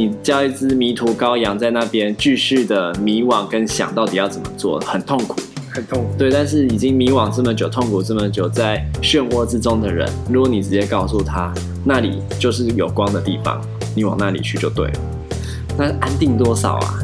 你叫一只迷途羔羊在那边继续的迷惘跟想到底要怎么做，很痛苦，很痛苦。对，但是已经迷惘这么久，痛苦这么久，在漩涡之中的人，如果你直接告诉他那里就是有光的地方，你往那里去就对了，那安定多少啊？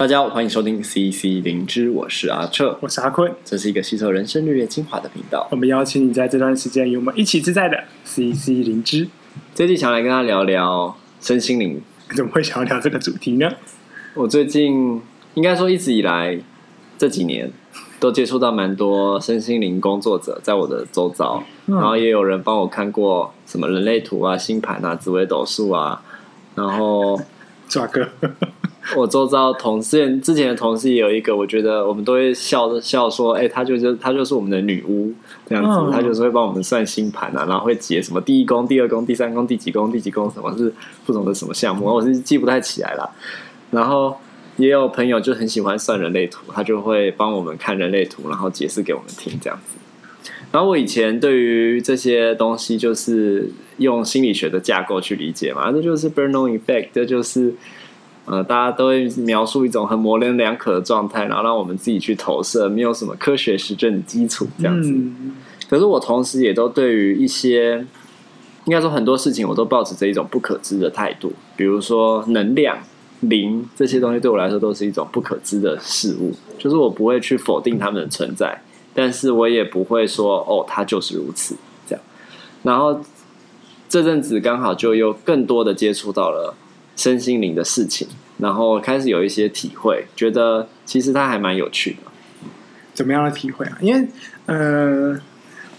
大家好，欢迎收听 CC 灵芝，我是阿彻，我是阿坤，这是一个吸收人生日月精华的频道。我们邀请你在这段时间与我们一起自在的 CC 灵芝。这期想来跟他聊聊身心灵，怎么会想要聊这个主题呢？我最近应该说一直以来这几年都接触到蛮多身心灵工作者，在我的周遭，嗯、然后也有人帮我看过什么人类图啊、星盘啊、紫微斗数啊，然后 抓个。我周遭同事之前的同事也有一个，我觉得我们都会笑着笑说，哎、欸，他就是他就是我们的女巫这样子，哦、他就是会帮我们算星盘啊，然后会解什么第一宫、第二宫、第三宫、第几宫、第几宫，什么是不同的什么项目，我是记不太起来了。然后也有朋友就很喜欢算人类图，他就会帮我们看人类图，然后解释给我们听这样子。然后我以前对于这些东西就是用心理学的架构去理解嘛，这就是 Bernoulli effect，这就是。呃，大家都会描述一种很模棱两可的状态，然后让我们自己去投射，没有什么科学实证的基础这样子。嗯、可是我同时也都对于一些，应该说很多事情，我都抱持着一种不可知的态度。比如说能量、灵这些东西，对我来说都是一种不可知的事物。就是我不会去否定它们的存在，但是我也不会说哦，它就是如此这样。然后这阵子刚好就又更多的接触到了。身心灵的事情，然后开始有一些体会，觉得其实它还蛮有趣的。怎么样的体会啊？因为呃，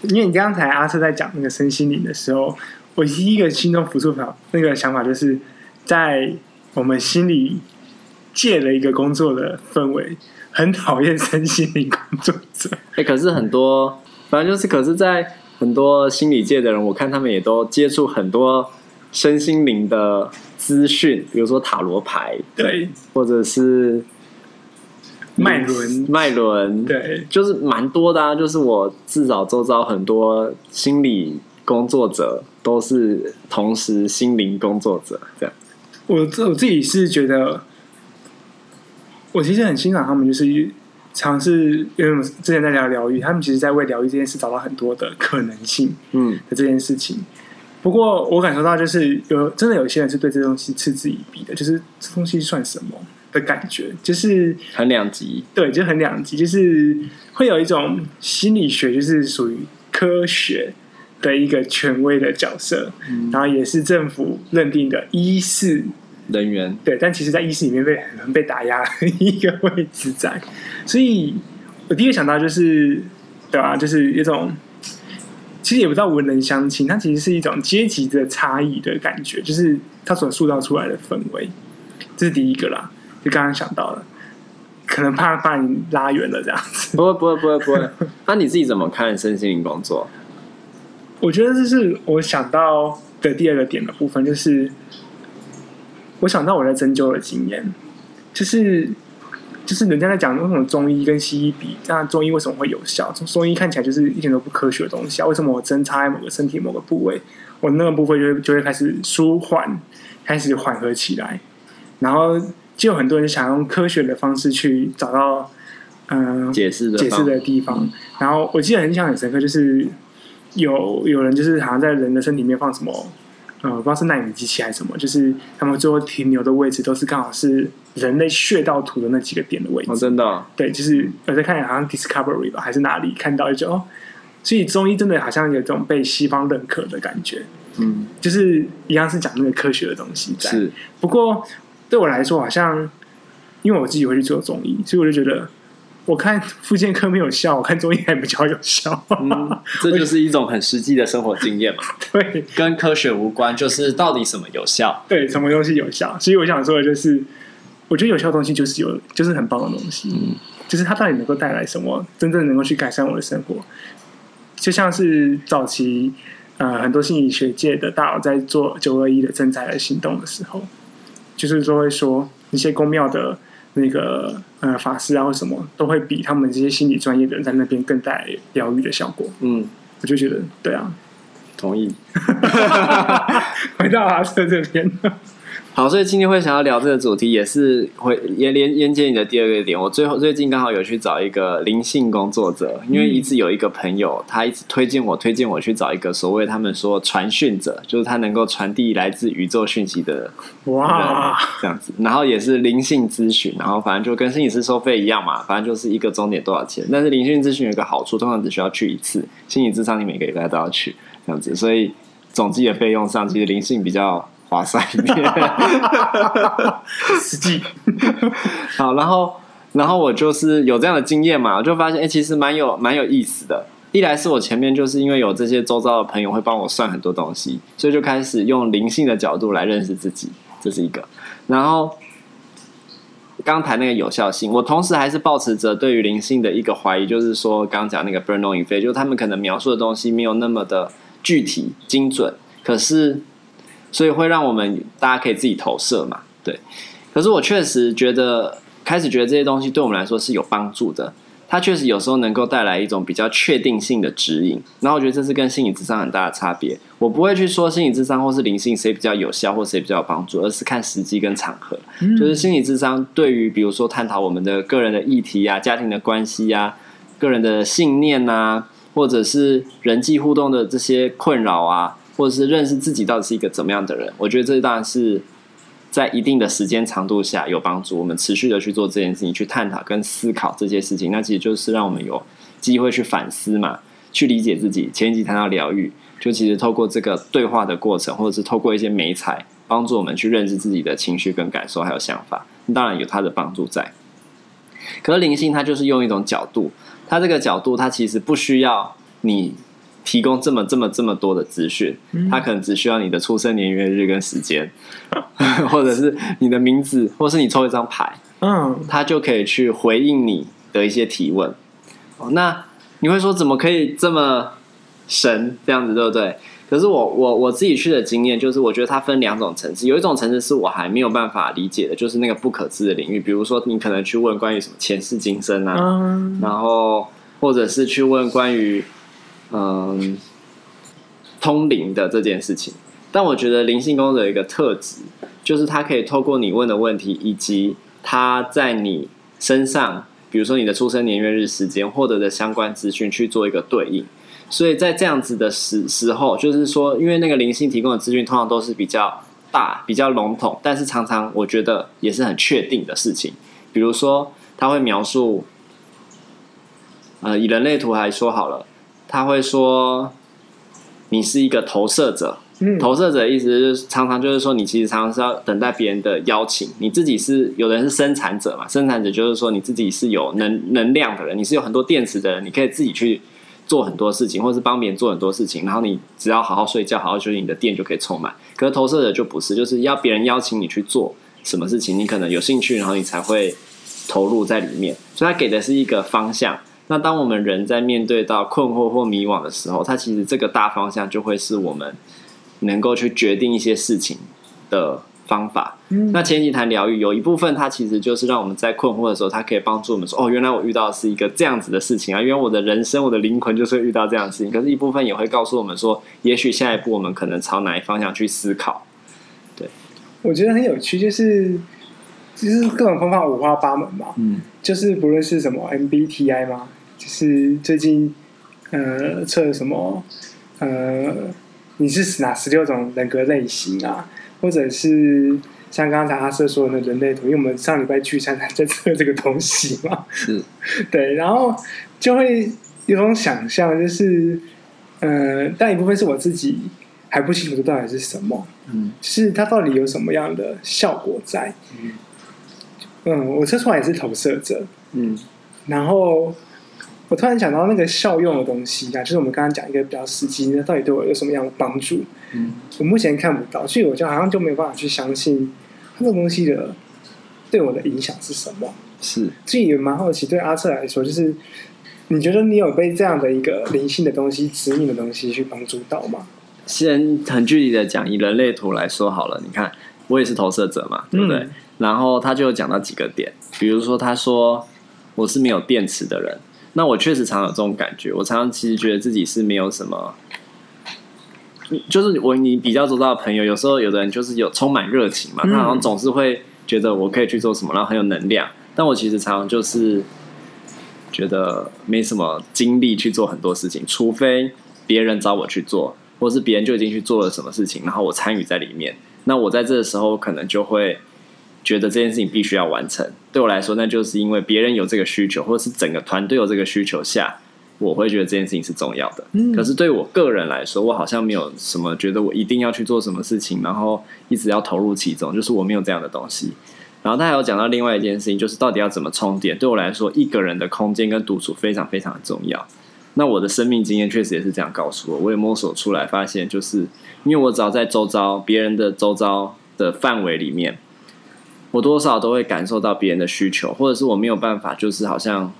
因为你刚才阿瑟在讲那个身心灵的时候，我第一个心中浮出的那个想法，就是在我们心理界的一个工作的氛围，很讨厌身心灵工作者。哎、欸，可是很多，反正就是，可是，在很多心理界的人，我看他们也都接触很多身心灵的。资讯，比如说塔罗牌，对，或者是脉轮，脉轮，对，就是蛮多的啊。就是我至少周遭很多心理工作者都是同时心灵工作者，这样。我我自己是觉得，我其实很欣赏他们，就是尝试，因为我们之前在聊疗愈，他们其实在为疗愈这件事找到很多的可能性，嗯，的这件事情。嗯不过我感受到，就是有真的有些人是对这东西嗤之以鼻的，就是这东西算什么的感觉，就是很两极。对，就很两极，就是会有一种心理学，就是属于科学的一个权威的角色，嗯、然后也是政府认定的医事人员。对，但其实，在医事里面被很被打压一个位置在，所以我第一个想到就是，对吧、啊？就是一种。其实也不知道文人相亲，它其实是一种阶级的差异的感觉，就是它所塑造出来的氛围，这是第一个啦。就刚刚想到了，可能怕把你拉远了这样子。不会，不会，不会，不会。那你自己怎么看身心灵工作？我觉得这是我想到的第二个点的部分，就是我想到我在针灸的经验，就是。就是人家在讲为什么中医跟西医比，那中医为什么会有效？从中医看起来就是一点都不科学的东西啊！为什么我针插在某个身体某个部位，我那个部位就会就会开始舒缓，开始缓和起来？然后就有很多人想用科学的方式去找到嗯、呃、解释的解释的地方。然后我记得很印象很深刻，就是有有人就是好像在人的身体里面放什么。呃，不知道是纳米机器还是什么，就是他们最后停留的位置都是刚好是人类穴道图的那几个点的位置。哦，真的哦？对，就是我在看好像 Discovery 吧，还是哪里看到一种哦，所以中医真的好像有这种被西方认可的感觉。嗯，就是一样是讲那个科学的东西在。是，不过对我来说，好像因为我自己会去做中医，所以我就觉得。我看复健科没有效，我看中医还比较有效。嗯，这就是一种很实际的生活经验嘛。对，跟科学无关，就是到底什么有效？对，什么东西有效？所以我想说的就是，我觉得有效的东西就是有，就是很棒的东西。嗯，就是它到底能够带来什么，真正能够去改善我的生活？就像是早期呃很多心理学界的大佬在做九二一的赈灾的行动的时候，就是说会说一些公庙的。那个呃法师啊，或什么都会比他们这些心理专业的人在那边更带来疗愈的效果。嗯，我就觉得对啊，同意。回到阿瑟这边。好，所以今天会想要聊这个主题，也是会也连连接你的第二个点。我最后最近刚好有去找一个灵性工作者，因为一直有一个朋友，他一直推荐我，推荐我去找一个所谓他们说传讯者，就是他能够传递来自宇宙讯息的人，哇，这样子。然后也是灵性咨询，然后反正就跟心理师收费一样嘛，反正就是一个钟点多少钱。但是灵性咨询有一个好处，通常只需要去一次，心理咨商你每个礼拜都要去，这样子。所以总计的费用上，其实灵性比较。划算一点，实际 好，然后，然后我就是有这样的经验嘛，我就发现，哎、欸，其实蛮有蛮有意思的。一来是我前面就是因为有这些周遭的朋友会帮我算很多东西，所以就开始用灵性的角度来认识自己，这是一个。然后刚谈那个有效性，我同时还是保持着对于灵性的一个怀疑，就是说刚讲那个 Bernoulli Effect，就是他们可能描述的东西没有那么的具体精准，可是。所以会让我们大家可以自己投射嘛，对。可是我确实觉得，开始觉得这些东西对我们来说是有帮助的。它确实有时候能够带来一种比较确定性的指引。然后我觉得这是跟心理智商很大的差别。我不会去说心理智商或是灵性谁比较有效或谁比较有帮助，而是看时机跟场合。就是心理智商对于比如说探讨我们的个人的议题啊、家庭的关系啊、个人的信念啊，或者是人际互动的这些困扰啊。或者是认识自己到底是一个怎么样的人，我觉得这当然是在一定的时间长度下有帮助。我们持续的去做这件事情，去探讨跟思考这些事情，那其实就是让我们有机会去反思嘛，去理解自己。前几谈到疗愈，就其实透过这个对话的过程，或者是透过一些媒材，帮助我们去认识自己的情绪跟感受还有想法，当然有它的帮助在。可是灵性它就是用一种角度，它这个角度它其实不需要你。提供这么这么这么多的资讯，他可能只需要你的出生年月日跟时间，或者是你的名字，或是你抽一张牌，嗯，他就可以去回应你的一些提问。哦，那你会说怎么可以这么神这样子，对不对？可是我我我自己去的经验就是，我觉得它分两种层次，有一种层次是我还没有办法理解的，就是那个不可知的领域，比如说你可能去问关于什么前世今生啊，嗯，然后或者是去问关于。嗯，通灵的这件事情，但我觉得灵性工作者有一个特质，就是他可以透过你问的问题，以及他在你身上，比如说你的出生年月日时间获得的相关资讯去做一个对应。所以在这样子的时时候，就是说，因为那个灵性提供的资讯通常都是比较大、比较笼统，但是常常我觉得也是很确定的事情。比如说，他会描述，呃，以人类图来说好了。他会说，你是一个投射者。嗯，投射者的意思就是常常就是说，你其实常常是要等待别人的邀请。你自己是有的人是生产者嘛？生产者就是说你自己是有能能量的人，你是有很多电池的人，你可以自己去做很多事情，或是帮别人做很多事情。然后你只要好好睡觉，好好休息，你的电就可以充满。可是投射者就不是，就是要别人邀请你去做什么事情，你可能有兴趣，然后你才会投入在里面。所以他给的是一个方向。那当我们人在面对到困惑或迷惘的时候，它其实这个大方向就会是我们能够去决定一些事情的方法。嗯、那前几谈疗愈有一部分，它其实就是让我们在困惑的时候，它可以帮助我们说：“哦，原来我遇到的是一个这样子的事情啊！因为我的人生、我的灵魂就是会遇到这样的事情。”可是，一部分也会告诉我们说：“也许下一步我们可能朝哪一方向去思考。”对，我觉得很有趣，就是其实各种方法五花八门嘛。嗯。就是不论是什么 MBTI 吗？就是最近呃测了什么呃你是哪十六种人格类型啊？或者是像刚才阿瑟说的人类图，因为我们上礼拜聚餐还在测这个东西嘛。是。对，然后就会有种想象，就是呃，但一部分是我自己还不清楚这到底是什么。嗯。是它到底有什么样的效果在？嗯。嗯，我测出来也是投射者，嗯，然后我突然想到那个效用的东西啊，就是我们刚刚讲一个比较实际，那到底对我有什么样的帮助？嗯，我目前看不到，所以我就好像就没有办法去相信它这个东西的对我的影响是什么。是，所以也蛮好奇，对阿策来说，就是你觉得你有被这样的一个灵性的东西、指引的东西去帮助到吗？先很具体的讲，以人类图来说好了，你看我也是投射者嘛，对不对？嗯然后他就讲到几个点，比如说他说我是没有电池的人，那我确实常有这种感觉，我常常其实觉得自己是没有什么就是我你比较周到的朋友，有时候有的人就是有充满热情嘛，他好像总是会觉得我可以去做什么，然后很有能量。但我其实常常就是觉得没什么精力去做很多事情，除非别人找我去做，或是别人就已经去做了什么事情，然后我参与在里面。那我在这个时候可能就会觉得这件事情必须要完成。对我来说，那就是因为别人有这个需求，或者是整个团队有这个需求下，我会觉得这件事情是重要的。嗯。可是对我个人来说，我好像没有什么觉得我一定要去做什么事情，然后一直要投入其中，就是我没有这样的东西。然后他还有讲到另外一件事情，就是到底要怎么充电。对我来说，一个人的空间跟独处非常非常的重要。那我的生命经验确实也是这样告诉我，我也摸索出来，发现就是因为我只要在周遭别人的周遭的范围里面，我多少都会感受到别人的需求，或者是我没有办法，就是好像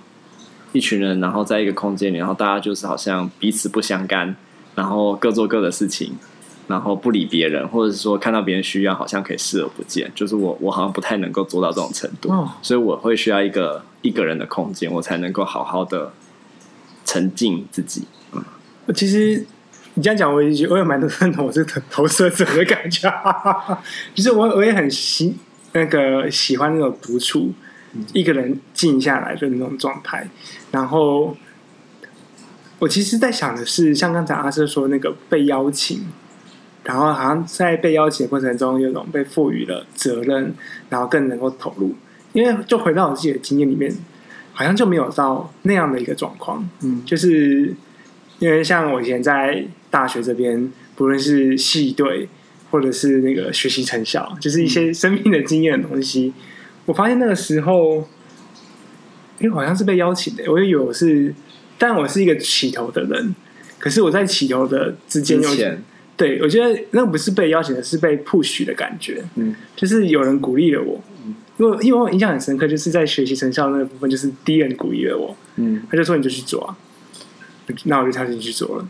一群人，然后在一个空间里，然后大家就是好像彼此不相干，然后各做各的事情。然后不理别人，或者是说看到别人需要，好像可以视而不见。就是我，我好像不太能够做到这种程度，哦、所以我会需要一个一个人的空间，我才能够好好的沉浸自己。嗯，其实你这样讲，我也我也蛮多认同我是投射者的感觉。其 实我我也很喜那个喜欢那种独处，嗯、一个人静下来的那种状态。然后我其实，在想的是，像刚才阿瑟说那个被邀请。然后好像在被邀请的过程中，有种被赋予了责任，然后更能够投入。因为就回到我自己的经验里面，好像就没有到那样的一个状况。嗯，就是因为像我以前在大学这边，不论是系队或者是那个学习成效，就是一些生命的经验的东西，我发现那个时候，因为好像是被邀请的，我以为我是，但我是一个起头的人，可是我在起头的之间又。对，我觉得那不是被邀请的，是被 push 的感觉。嗯，就是有人鼓励了我。嗯，因为因为我印象很深刻，就是在学习成效那个部分，就是第一人鼓励了我。嗯，他就说你就去做啊，那我就跳进去做了。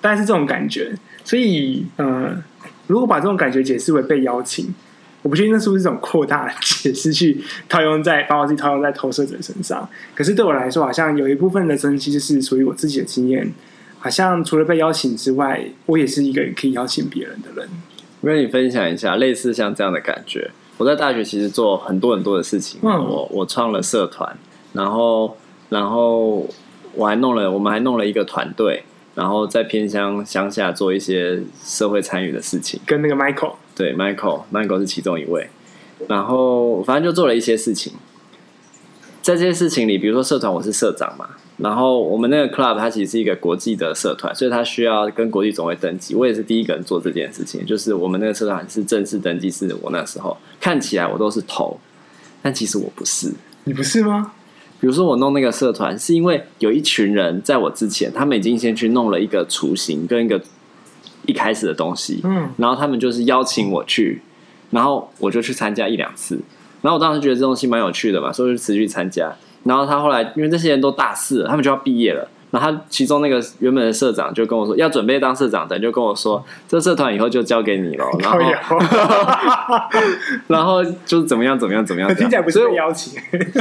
大概是这种感觉。所以，呃，如果把这种感觉解释为被邀请，我不确定那是不是一种扩大的解释，去套用在把我自己套用在投射者身上。可是对我来说，好像有一部分的珍惜就是属于我自己的经验。好像除了被邀请之外，我也是一个可以邀请别人的人。我跟你分享一下类似像这样的感觉。我在大学其实做很多很多的事情，嗯、我我创了社团，然后然后我还弄了，我们还弄了一个团队，然后在偏乡乡下做一些社会参与的事情。跟那个 Michael，对 Michael，Michael Michael 是其中一位。然后反正就做了一些事情，在这些事情里，比如说社团，我是社长嘛。然后我们那个 club 它其实是一个国际的社团，所以它需要跟国际总会登记。我也是第一个人做这件事情，就是我们那个社团是正式登记，是我那时候看起来我都是头，但其实我不是。你不是吗？比如说我弄那个社团，是因为有一群人在我之前，他们已经先去弄了一个雏形跟一个一开始的东西，嗯，然后他们就是邀请我去，然后我就去参加一两次，然后我当时觉得这东西蛮有趣的嘛，所以就持续参加。然后他后来，因为这些人都大四了，他们就要毕业了。然后他其中那个原本的社长就跟我说，要准备当社长的，就跟我说，这社团以后就交给你了。然后，然后就是怎么样，怎么样，怎么样。听起来不是被邀请，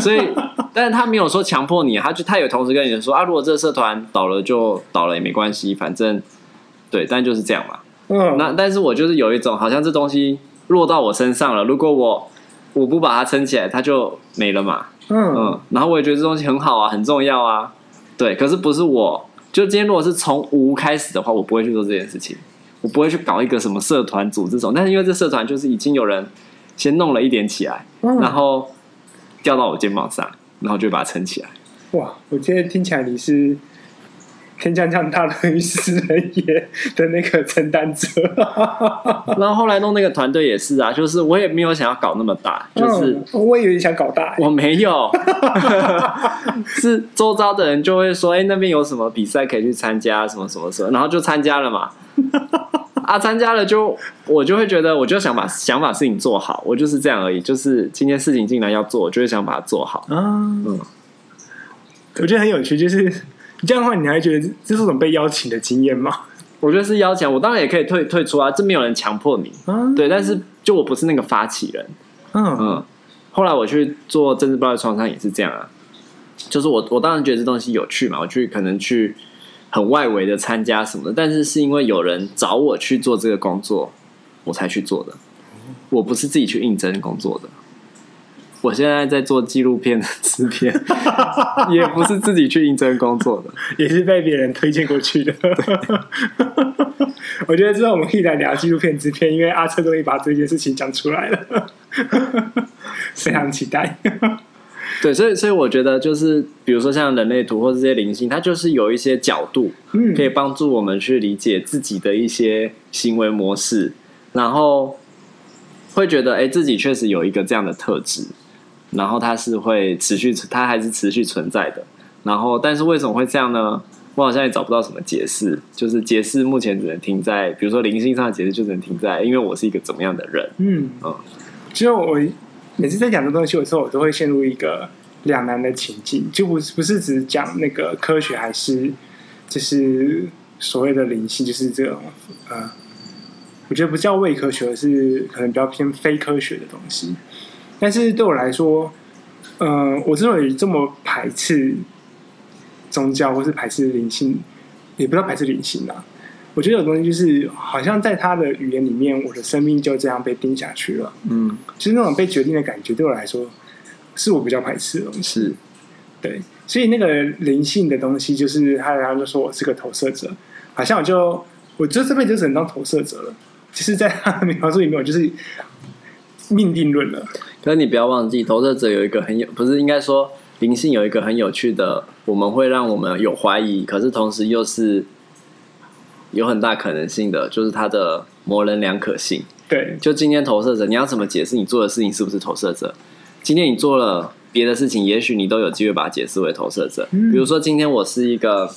所以，所以，但是他没有说强迫你，他就他有同时跟你说啊，如果这个社团倒了就倒了也没关系，反正对，但就是这样嘛。嗯。那但是我就是有一种好像这东西落到我身上了，如果我我不把它撑起来，它就没了嘛。嗯嗯，然后我也觉得这东西很好啊，很重要啊，对。可是不是我，就今天如果是从无开始的话，我不会去做这件事情，我不会去搞一个什么社团组这种。但是因为这社团就是已经有人先弄了一点起来，嗯、然后掉到我肩膀上，然后就把它撑起来。哇，我今天听起来你是。天将降大任于斯人也的那个承担者，然后后来弄那个团队也是啊，就是我也没有想要搞那么大，就是、嗯、我以为你想搞大，我没有，是周遭的人就会说，哎、欸，那边有什么比赛可以去参加，什么什么什么，然后就参加了嘛，啊，参加了就我就会觉得，我就想把想把事情做好，我就是这样而已，就是今天事情既然要做，我就会想把它做好，嗯，嗯。我觉得很有趣，就是。这样的话，你还觉得这是种被邀请的经验吗？我觉得是邀请，我当然也可以退退出啊，这没有人强迫你，嗯、对。但是就我不是那个发起人，嗯嗯。后来我去做政治报的创伤也是这样啊，就是我我当然觉得这东西有趣嘛，我去可能去很外围的参加什么的，但是是因为有人找我去做这个工作，我才去做的。我不是自己去应征工作的。我现在在做纪录片的制片，也不是自己去应征工作的，也是被别人推荐过去的。我觉得之后我们可以来聊纪录片制片，因为阿策终于把这件事情讲出来了，非常期待。对，所以所以我觉得就是，比如说像人类图或这些灵性，它就是有一些角度，嗯，可以帮助我们去理解自己的一些行为模式，然后会觉得，哎，自己确实有一个这样的特质。然后它是会持续，它还是持续存在的。然后，但是为什么会这样呢？我好像也找不到什么解释。就是解释目前只能停在，比如说灵性上的解释，就只能停在，因为我是一个怎么样的人。嗯嗯。其实我每次在讲这东西的时候，我都会陷入一个两难的情境，就不是不是只讲那个科学，还是就是所谓的灵性，就是这种呃，我觉得不叫伪科学，而是可能比较偏非科学的东西。但是对我来说，嗯、呃，我之所以这么排斥宗教，或是排斥灵性，也不知道排斥灵性啊。我觉得有东西就是，好像在他的语言里面，我的生命就这样被定下去了。嗯，就是那种被决定的感觉，对我来说，是我比较排斥的东西。是，对，所以那个灵性的东西，就是他然后就说我是个投射者，好像我就我就这辈子就只能当投射者了。其实，在他的描述里面，我就是命定论了。可是你不要忘记，投射者有一个很有，不是应该说灵性有一个很有趣的，我们会让我们有怀疑，可是同时又是有很大可能性的，就是它的模棱两可性。对，就今天投射者，你要怎么解释你做的事情是不是投射者？今天你做了别的事情，也许你都有机会把它解释为投射者。嗯、比如说今天我是一个，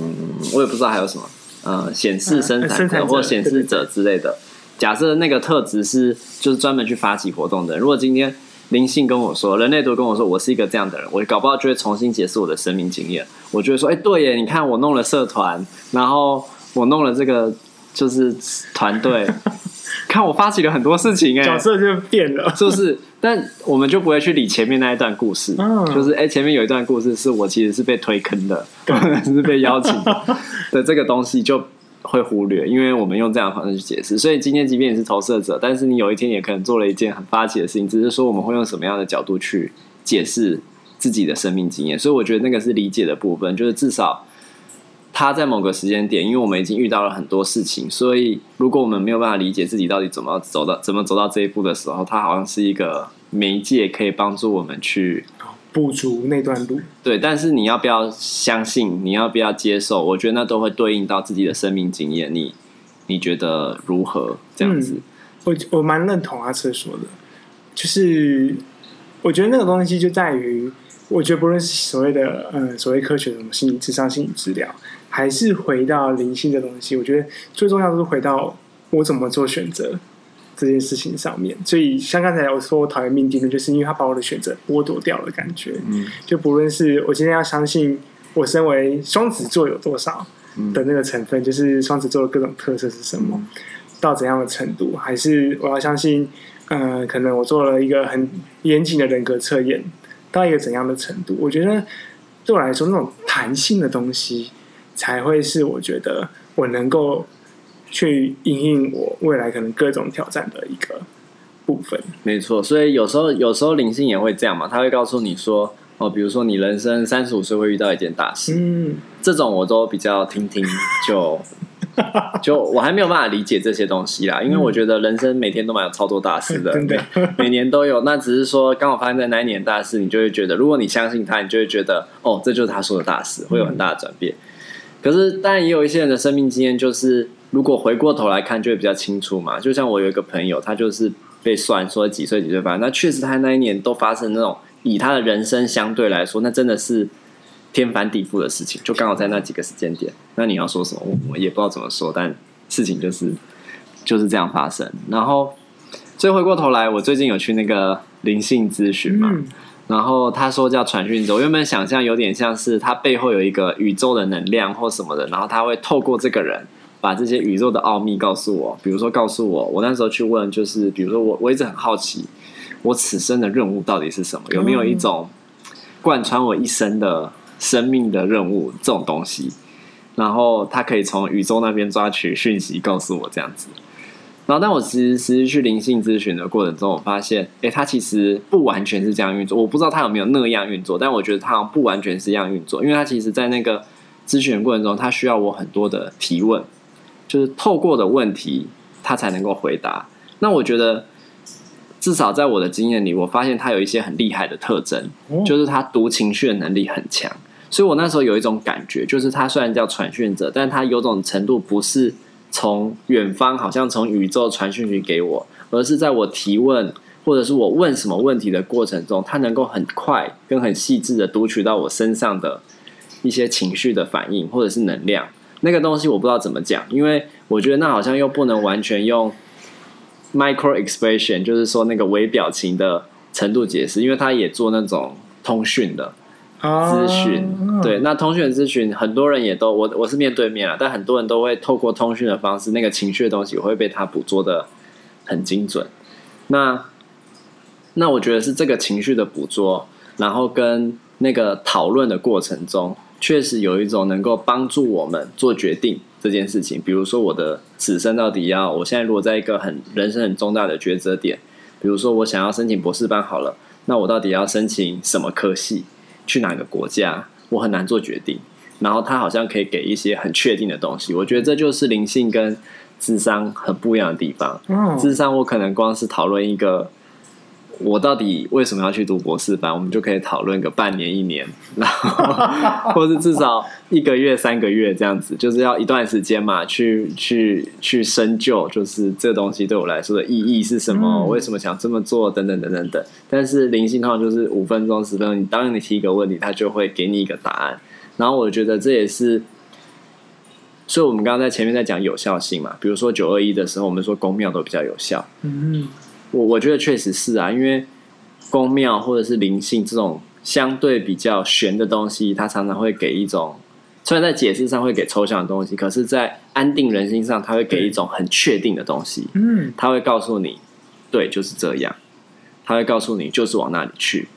嗯，我也不知道还有什么，呃，显示生产者或显示者之类的。假设那个特质是就是专门去发起活动的人。如果今天灵性跟我说，人类图跟我说，我是一个这样的人，我搞不好就会重新解释我的生命经验。我就会说，哎，对耶，你看我弄了社团，然后我弄了这个就是团队，看我发起了很多事情，哎，角色就变了，是不是？但我们就不会去理前面那一段故事，就是哎，前面有一段故事是我其实是被推坑的，可能 是被邀请的，的这个东西就。会忽略，因为我们用这样的方式去解释。所以今天，即便你是投射者，但是你有一天也可能做了一件很发起的事情，只是说我们会用什么样的角度去解释自己的生命经验。所以我觉得那个是理解的部分，就是至少他在某个时间点，因为我们已经遇到了很多事情，所以如果我们没有办法理解自己到底怎么走到怎么走到这一步的时候，他好像是一个媒介，可以帮助我们去。补足那段路，对，但是你要不要相信？你要不要接受？我觉得那都会对应到自己的生命经验。你你觉得如何？这样子，嗯、我我蛮认同阿策说的，就是我觉得那个东西就在于，我觉得不论是所谓的嗯所谓科学什么心理智商、心理治疗，还是回到灵性的东西，我觉得最重要的是回到我怎么做选择。这件事情上面，所以像刚才我说我讨厌命定的，就是因为他把我的选择剥夺掉了，感觉，嗯，就不论是我今天要相信我身为双子座有多少的那个成分，就是双子座的各种特色是什么，到怎样的程度，还是我要相信，呃，可能我做了一个很严谨的人格测验，到一个怎样的程度？我觉得对我来说，那种弹性的东西，才会是我觉得我能够。去应应我未来可能各种挑战的一个部分。没错，所以有时候有时候灵性也会这样嘛，他会告诉你说，哦，比如说你人生三十五岁会遇到一件大事，嗯，这种我都比较听听就 就我还没有办法理解这些东西啦，因为我觉得人生每天都蛮有超多大事的，对、嗯，每年都有。那只是说刚好发生在那一年大事，你就会觉得，如果你相信他，你就会觉得，哦，这就是他说的大事，会有很大的转变。嗯、可是当然也有一些人的生命经验就是。如果回过头来看，就会比较清楚嘛。就像我有一个朋友，他就是被算说几岁几岁发生，那确实他那一年都发生那种以他的人生相对来说，那真的是天翻地覆的事情，就刚好在那几个时间点。那你要说什么，我也不知道怎么说，但事情就是就是这样发生。然后，所以回过头来，我最近有去那个灵性咨询嘛，嗯、然后他说叫传讯者，我原本想象有点像是他背后有一个宇宙的能量或什么的，然后他会透过这个人。把这些宇宙的奥秘告诉我，比如说告诉我，我那时候去问，就是比如说我我一直很好奇，我此生的任务到底是什么？有没有一种贯穿我一生的生命的任务这种东西？然后他可以从宇宙那边抓取讯息告诉我这样子。然后，但我其实实际去灵性咨询的过程中，我发现，哎，他其实不完全是这样运作。我不知道他有没有那样运作，但我觉得他不完全是这样运作，因为他其实在那个咨询的过程中，他需要我很多的提问，就是透过的问题，他才能够回答。那我觉得。至少在我的经验里，我发现他有一些很厉害的特征，就是他读情绪的能力很强。所以我那时候有一种感觉，就是他虽然叫传讯者，但他有种程度不是从远方，好像从宇宙传讯息给我，而是在我提问或者是我问什么问题的过程中，他能够很快跟很细致的读取到我身上的一些情绪的反应或者是能量。那个东西我不知道怎么讲，因为我觉得那好像又不能完全用。Micro expression 就是说那个微表情的程度解释，因为他也做那种通讯的咨询，oh. 对，那通讯的咨询很多人也都我我是面对面啊，但很多人都会透过通讯的方式，那个情绪的东西会被他捕捉的很精准。那那我觉得是这个情绪的捕捉，然后跟那个讨论的过程中，确实有一种能够帮助我们做决定。这件事情，比如说我的此生到底要，我现在如果在一个很人生很重大的抉择点，比如说我想要申请博士班好了，那我到底要申请什么科系，去哪个国家，我很难做决定。然后他好像可以给一些很确定的东西，我觉得这就是灵性跟智商很不一样的地方。嗯，智商我可能光是讨论一个。我到底为什么要去读博士班？我们就可以讨论个半年、一年，然后或是至少一个月、三个月这样子，就是要一段时间嘛，去去去深究，就是这东西对我来说的意义是什么？嗯、为什么想这么做？等等等等等。但是灵性通常就是五分钟、十分钟，你当你提一个问题，他就会给你一个答案。然后我觉得这也是，所以我们刚刚在前面在讲有效性嘛，比如说九二一的时候，我们说公庙都比较有效。嗯。我我觉得确实是啊，因为宫庙或者是灵性这种相对比较玄的东西，它常常会给一种，虽然在解释上会给抽象的东西，可是，在安定人心上，它会给一种很确定的东西。嗯，它会告诉你，对，就是这样。它会告诉你，就是往那里去。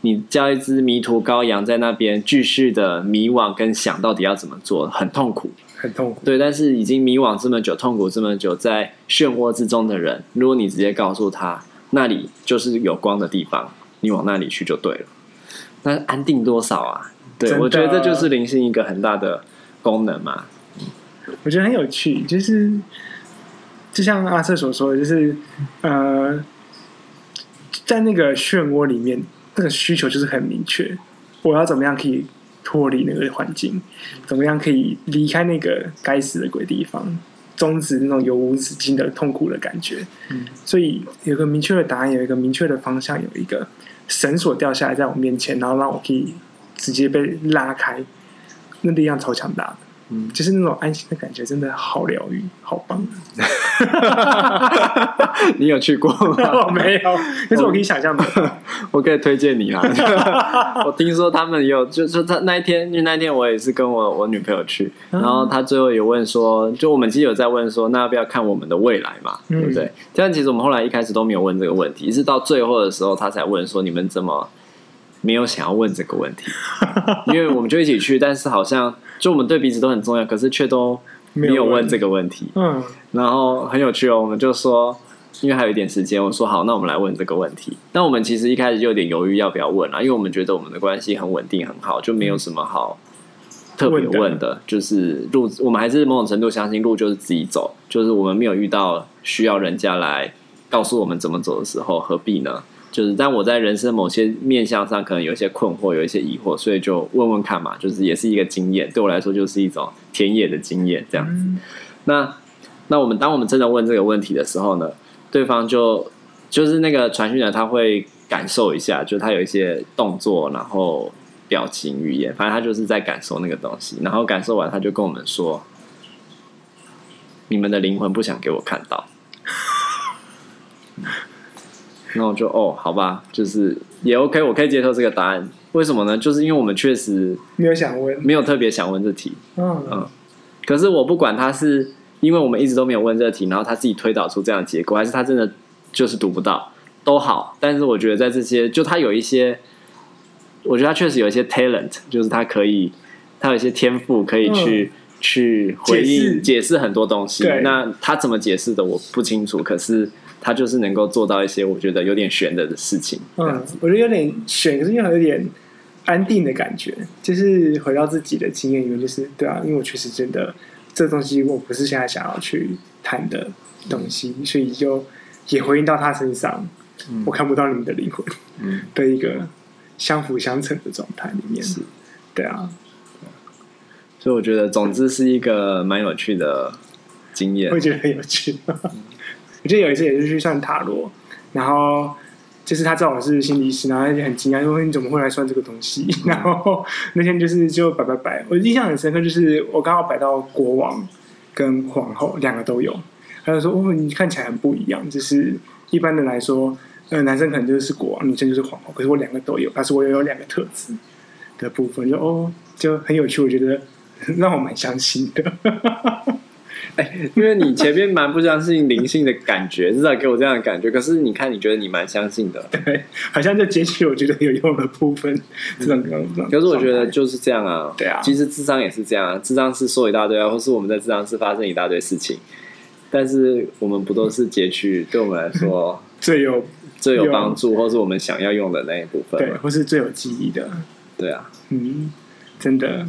你叫一只迷途羔羊在那边继续的迷惘跟想到底要怎么做，很痛苦。很痛苦，对，但是已经迷惘这么久，痛苦这么久，在漩涡之中的人，如果你直接告诉他那里就是有光的地方，你往那里去就对了。那安定多少啊？对，我觉得这就是灵性一个很大的功能嘛。我觉得很有趣，就是就像阿瑟所说的，就是呃，在那个漩涡里面，那个需求就是很明确，我要怎么样可以。脱离那个环境，怎么样可以离开那个该死的鬼地方，终止那种永无止境的痛苦的感觉？嗯，所以有个明确的答案，有一个明确的方向，有一个绳索掉下来在我面前，然后让我可以直接被拉开，那力量超强大的。嗯，就是那种安心的感觉，真的好疗愈，好棒。你有去过吗？没有，可是我可以想象的。我可以推荐你啊。我听说他们有，就是他那一天，因为那一天我也是跟我我女朋友去，然后他最后也问说，就我们其实有在问说，那要不要看我们的未来嘛？对不对？但其实我们后来一开始都没有问这个问题，是到最后的时候他才问说，你们怎么没有想要问这个问题？因为我们就一起去，但是好像。就我们对彼此都很重要，可是却都没有问这个问题。嗯，然后很有趣哦，我们就说，因为还有一点时间，我说好，那我们来问这个问题。那我们其实一开始就有点犹豫要不要问啊，因为我们觉得我们的关系很稳定很好，就没有什么好特别问的。问的就是路，我们还是某种程度相信路就是自己走，就是我们没有遇到需要人家来告诉我们怎么走的时候，何必呢？就是，但我在人生某些面向上可能有一些困惑，有一些疑惑，所以就问问看嘛，就是也是一个经验，对我来说就是一种田野的经验这样子。嗯、那那我们当我们真的问这个问题的时候呢，对方就就是那个传讯人，他会感受一下，就他有一些动作，然后表情、语言，反正他就是在感受那个东西，然后感受完他就跟我们说：“你们的灵魂不想给我看到。”那我就哦，好吧，就是也 OK，我可以接受这个答案。为什么呢？就是因为我们确实没有想问，没有特别想问这题。嗯嗯。可是我不管他是因为我们一直都没有问这题，然后他自己推导出这样的结果，还是他真的就是读不到，都好。但是我觉得在这些，就他有一些，我觉得他确实有一些 talent，就是他可以，他有一些天赋可以去。嗯去回应解释很多东西。那他怎么解释的我不清楚，可是他就是能够做到一些我觉得有点悬的的事情。嗯，我觉得有点悬，可是又有点安定的感觉，就是回到自己的经验里面，就是对啊，因为我确实真的这东西我不是现在想要去谈的东西，所以就也回应到他身上，嗯我看不到你们的灵魂嗯，的一个相辅相成的状态里面，是，对啊，所以我觉得总之是一个蛮有趣的经验我。觉得很有趣。我记得有一次也是去算塔罗，然后就是他知道我是心理师，然后他就很惊讶说：“你怎么会来算这个东西？” 然后那天就是就摆摆摆，我印象很深刻，就是我刚好摆到国王跟皇后两个都有，他就说：“哦，你看起来很不一样，就是一般的来说，呃，男生可能就是国王，女生就是皇后，可是我两个都有，但是我也有两个特质的部分，就哦，就很有趣，我觉得 让我蛮相信的。” 因为你前面蛮不相信灵性的感觉，至少给我这样的感觉。可是你看，你觉得你蛮相信的。对，好像就截取我觉得有用的部分，这种这种。可是我觉得就是这样啊。对啊其实智商也是这样啊，智商是说一大堆啊，或是我们在智商是发生一大堆事情，但是我们不都是截取对我们来说 最有最有帮助，或是我们想要用的那一部分对，或是最有记忆的。对啊，嗯，真的，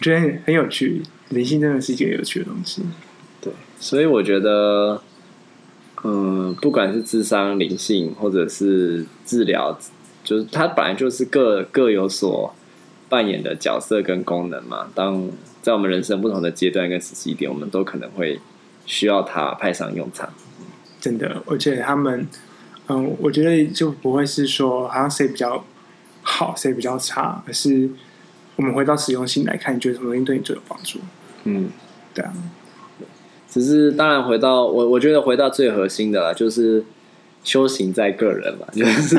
觉得很很有趣。灵性真的是一个有趣的东西。对，所以我觉得，嗯，不管是智商、灵性，或者是治疗，就是它本来就是各各有所扮演的角色跟功能嘛。当在我们人生不同的阶段跟时期点，我们都可能会需要它派上用场。真的，而且他们，嗯，我觉得就不会是说好像谁比较好，谁比较差，而是我们回到实用性来看，你觉得什么东西对你最有帮助？嗯，对啊，只是当然回到我，我觉得回到最核心的啦，就是修行在个人嘛，就是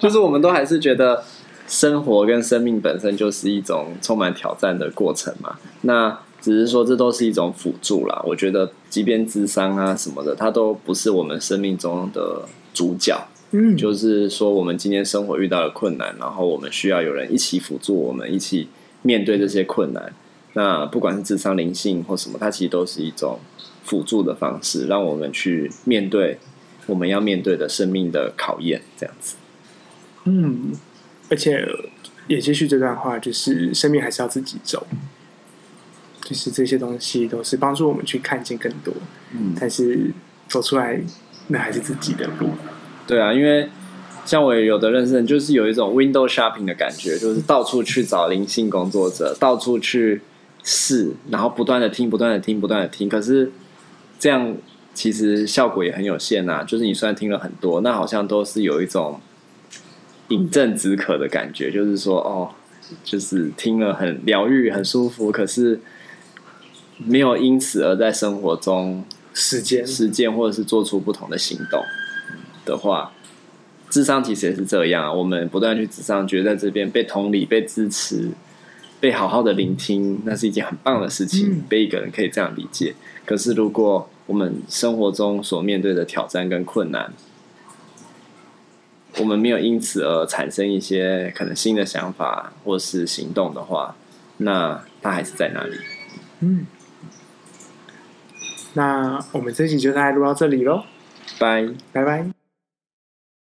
就是我们都还是觉得生活跟生命本身就是一种充满挑战的过程嘛。那只是说这都是一种辅助啦。我觉得即便智商啊什么的，它都不是我们生命中的主角。嗯，就是说我们今天生活遇到了困难，然后我们需要有人一起辅助我们，一起面对这些困难。那不管是智商、灵性或什么，它其实都是一种辅助的方式，让我们去面对我们要面对的生命的考验，这样子。嗯，而且也继续这段话，就是生命还是要自己走，就是这些东西都是帮助我们去看见更多。嗯，但是走出来，那还是自己的路。对啊，因为像我有的认识人，就是有一种 window shopping 的感觉，就是到处去找灵性工作者，到处去。试，然后不断的听，不断的听，不断的听。可是这样其实效果也很有限呐、啊。就是你虽然听了很多，那好像都是有一种饮鸩止渴的感觉。就是说，哦，就是听了很疗愈、很舒服，可是没有因此而在生活中实践、实践或者是做出不同的行动的话，智商其实也是这样、啊。我们不断去智商，觉得在这边被同理、被支持。被好好的聆听，那是一件很棒的事情。嗯、被一个人可以这样理解。可是，如果我们生活中所面对的挑战跟困难，我们没有因此而产生一些可能新的想法或是行动的话，那它还是在那里。嗯，那我们这期就大概录到这里喽，拜拜拜。